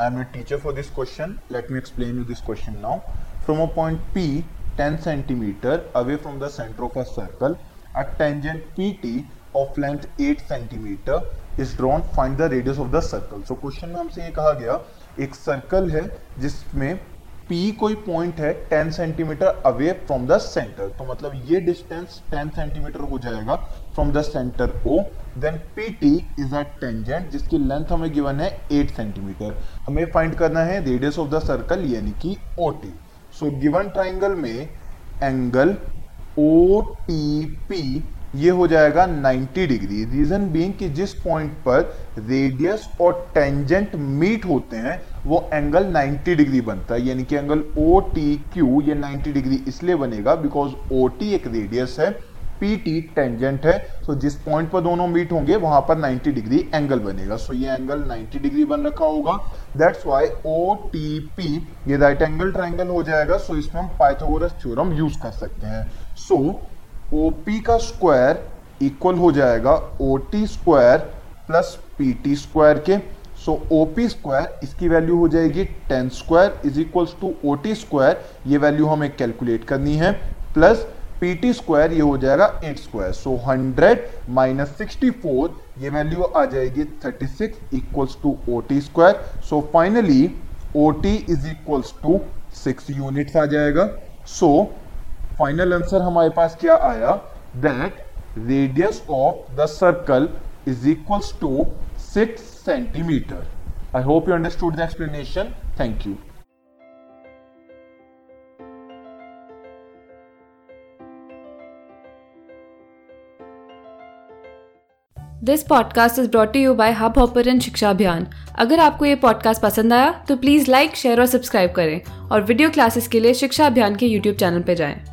I am a teacher for this question. Let me explain you this question now. From a point P 10 centimeter away from the center of a circle, a tangent PT of length 8 centimeter is drawn. Find the radius of the circle. So question में हमसे ये कहा गया एक circle है जिसमें P कोई point है 10 centimetre away from the centre तो मतलब ये डिस्टेंस 10 सेंटीमीटर हो जाएगा from the centre O then PT is a tangent जिसकी लेंथ हमें गिवन है 8 सेंटीमीटर हमें फाइंड करना है रेडियस ऑफ़ द सर्कल यानी कि O T so given triangle में एंगल OTP ये हो जाएगा 90 डिग्री। रीजन बीइंग कि जिस पॉइंट पर रेडियस और टेंजेंट मीट होते हैं, वो एंगल 90 डिग्री बनता है। यानी कि एंगल ओ टी क्यू ये 90 डिग्री इसलिए बनेगा बिकॉज़ ओ टी एक रेडियस है पी टी टेंजेंट है। सो जिस पॉइंट पर दोनों मीट होंगे, वहाँ पर 90 डिग्री एंगल बनेगा। सो ये एंगल 90 डिग्री बन रखा होगा। That's why O T P ये राइट एंगल ट्राइंगल हो जाएगा। सो इसमें हम पाइथागोरस थ्योरम यूज़ कर सकते हैं। सो ओपी का स्क्वायर इक्वल हो जाएगा O T square plus P T square के। सो ओ पी स्क्वायर इसकी वैल्यू हो जाएगी ten square is equals to O T square ये वैल्यू हमें कैलकुलेट करनी है। प्लस पी टी स्क्वायर ये हो जाएगा eight square so hundred minus sixty four ये वैल्यू आ जाएगी thirty six equals to O T square so finally O T is equals to six units आ जाएगा। सो so, फाइनल आंसर हमारे पास क्या आया? That radius of the circle is equals to six centimeter I hope you understood the explanation thank you this podcast is brought you by Hubhopper and Shiksha Abhiyan अगर आपको ये podcast पसंद आया तो प्लीज़ लाइक शेयर और subscribe करें और video classes के लिए शिक्षा अभियान के यूट्यूब चैनल पर जाएँ।